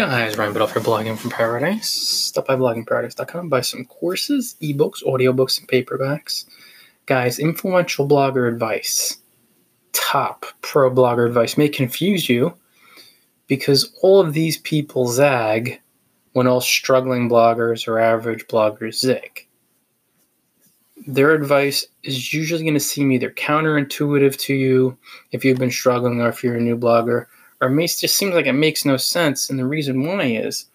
Guys, Ryan Biddulph Blogging from Paradise. Stop by bloggingparadise.com, buy some courses, ebooks, audiobooks, and paperbacks. Guys, influential blogger advice, top pro blogger advice may confuse you because all of these people zag when all struggling bloggers or average bloggers zig. Their advice is usually going to seem either counterintuitive to you if you've been struggling or if you're a new blogger or just seems like it makes no sense. And the reason why is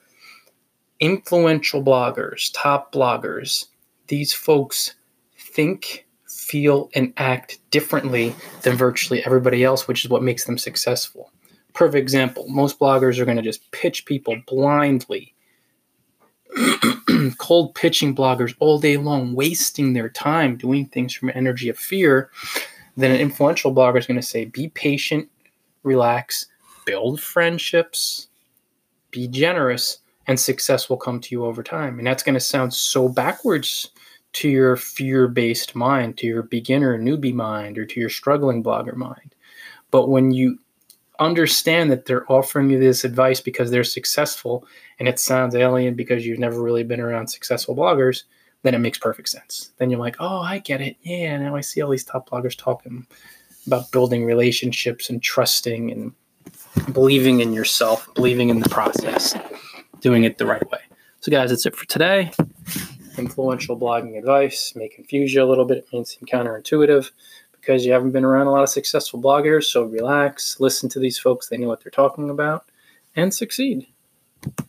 influential bloggers, top bloggers, these folks think, feel, and act differently than virtually everybody else, which is what makes them successful. Perfect example most bloggers are going to just pitch people blindly. Cold pitching bloggers all day long, wasting their time doing things from an energy of fear. Then an influential blogger is going to say, be patient, relax, build friendships, be generous, and success will come to you over time. And that's going to sound so backwards to your fear based mind, to your beginner, newbie mind, or to your struggling blogger mind. But when you understand that they're offering you this advice because they're successful and it sounds alien because you've never really been around successful bloggers, then it makes perfect sense. Then you're like, oh, I get it. Yeah, now I see all these top bloggers talking about building relationships and trusting and believing in yourself, believing in the process, doing it the right way. So, guys, that's it for today. Influential blogging advice may confuse you a little bit. It may seem counterintuitive because you haven't been around a lot of successful bloggers. So, relax, listen to these folks. They know what they're talking about, and succeed.